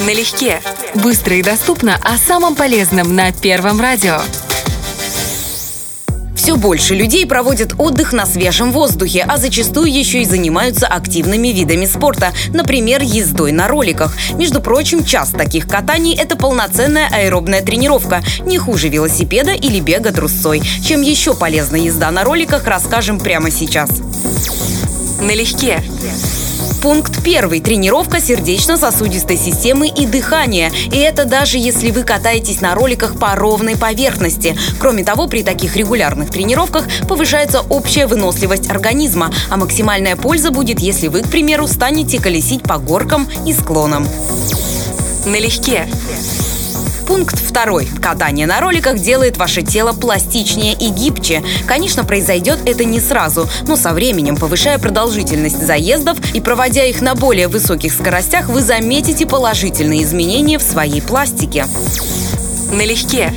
Налегке. Быстро и доступно о самом полезном на Первом радио. Все больше людей проводят отдых на свежем воздухе, а зачастую еще и занимаются активными видами спорта, например, ездой на роликах. Между прочим, час таких катаний – это полноценная аэробная тренировка, не хуже велосипеда или бега трусцой. Чем еще полезна езда на роликах, расскажем прямо сейчас. Налегке. Пункт первый. Тренировка сердечно-сосудистой системы и дыхания. И это даже если вы катаетесь на роликах по ровной поверхности. Кроме того, при таких регулярных тренировках повышается общая выносливость организма, а максимальная польза будет, если вы, к примеру, станете колесить по горкам и склонам. Налегке. Пункт второй. Катание на роликах делает ваше тело пластичнее и гибче. Конечно, произойдет это не сразу, но со временем, повышая продолжительность заездов и проводя их на более высоких скоростях, вы заметите положительные изменения в своей пластике. Налегке.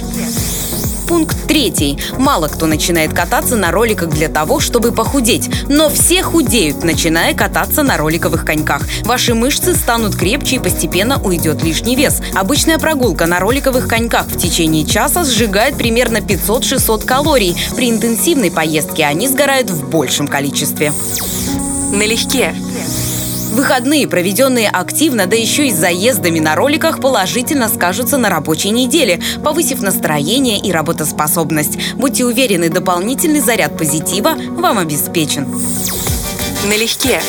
Пункт третий. Мало кто начинает кататься на роликах для того, чтобы похудеть. Но все худеют, начиная кататься на роликовых коньках. Ваши мышцы станут крепче и постепенно уйдет лишний вес. Обычная прогулка на роликовых коньках в течение часа сжигает примерно 500-600 калорий. При интенсивной поездке они сгорают в большем количестве. Налегке. Выходные, проведенные активно, да еще и с заездами на роликах, положительно скажутся на рабочей неделе, повысив настроение и работоспособность. Будьте уверены, дополнительный заряд позитива вам обеспечен. Налегке.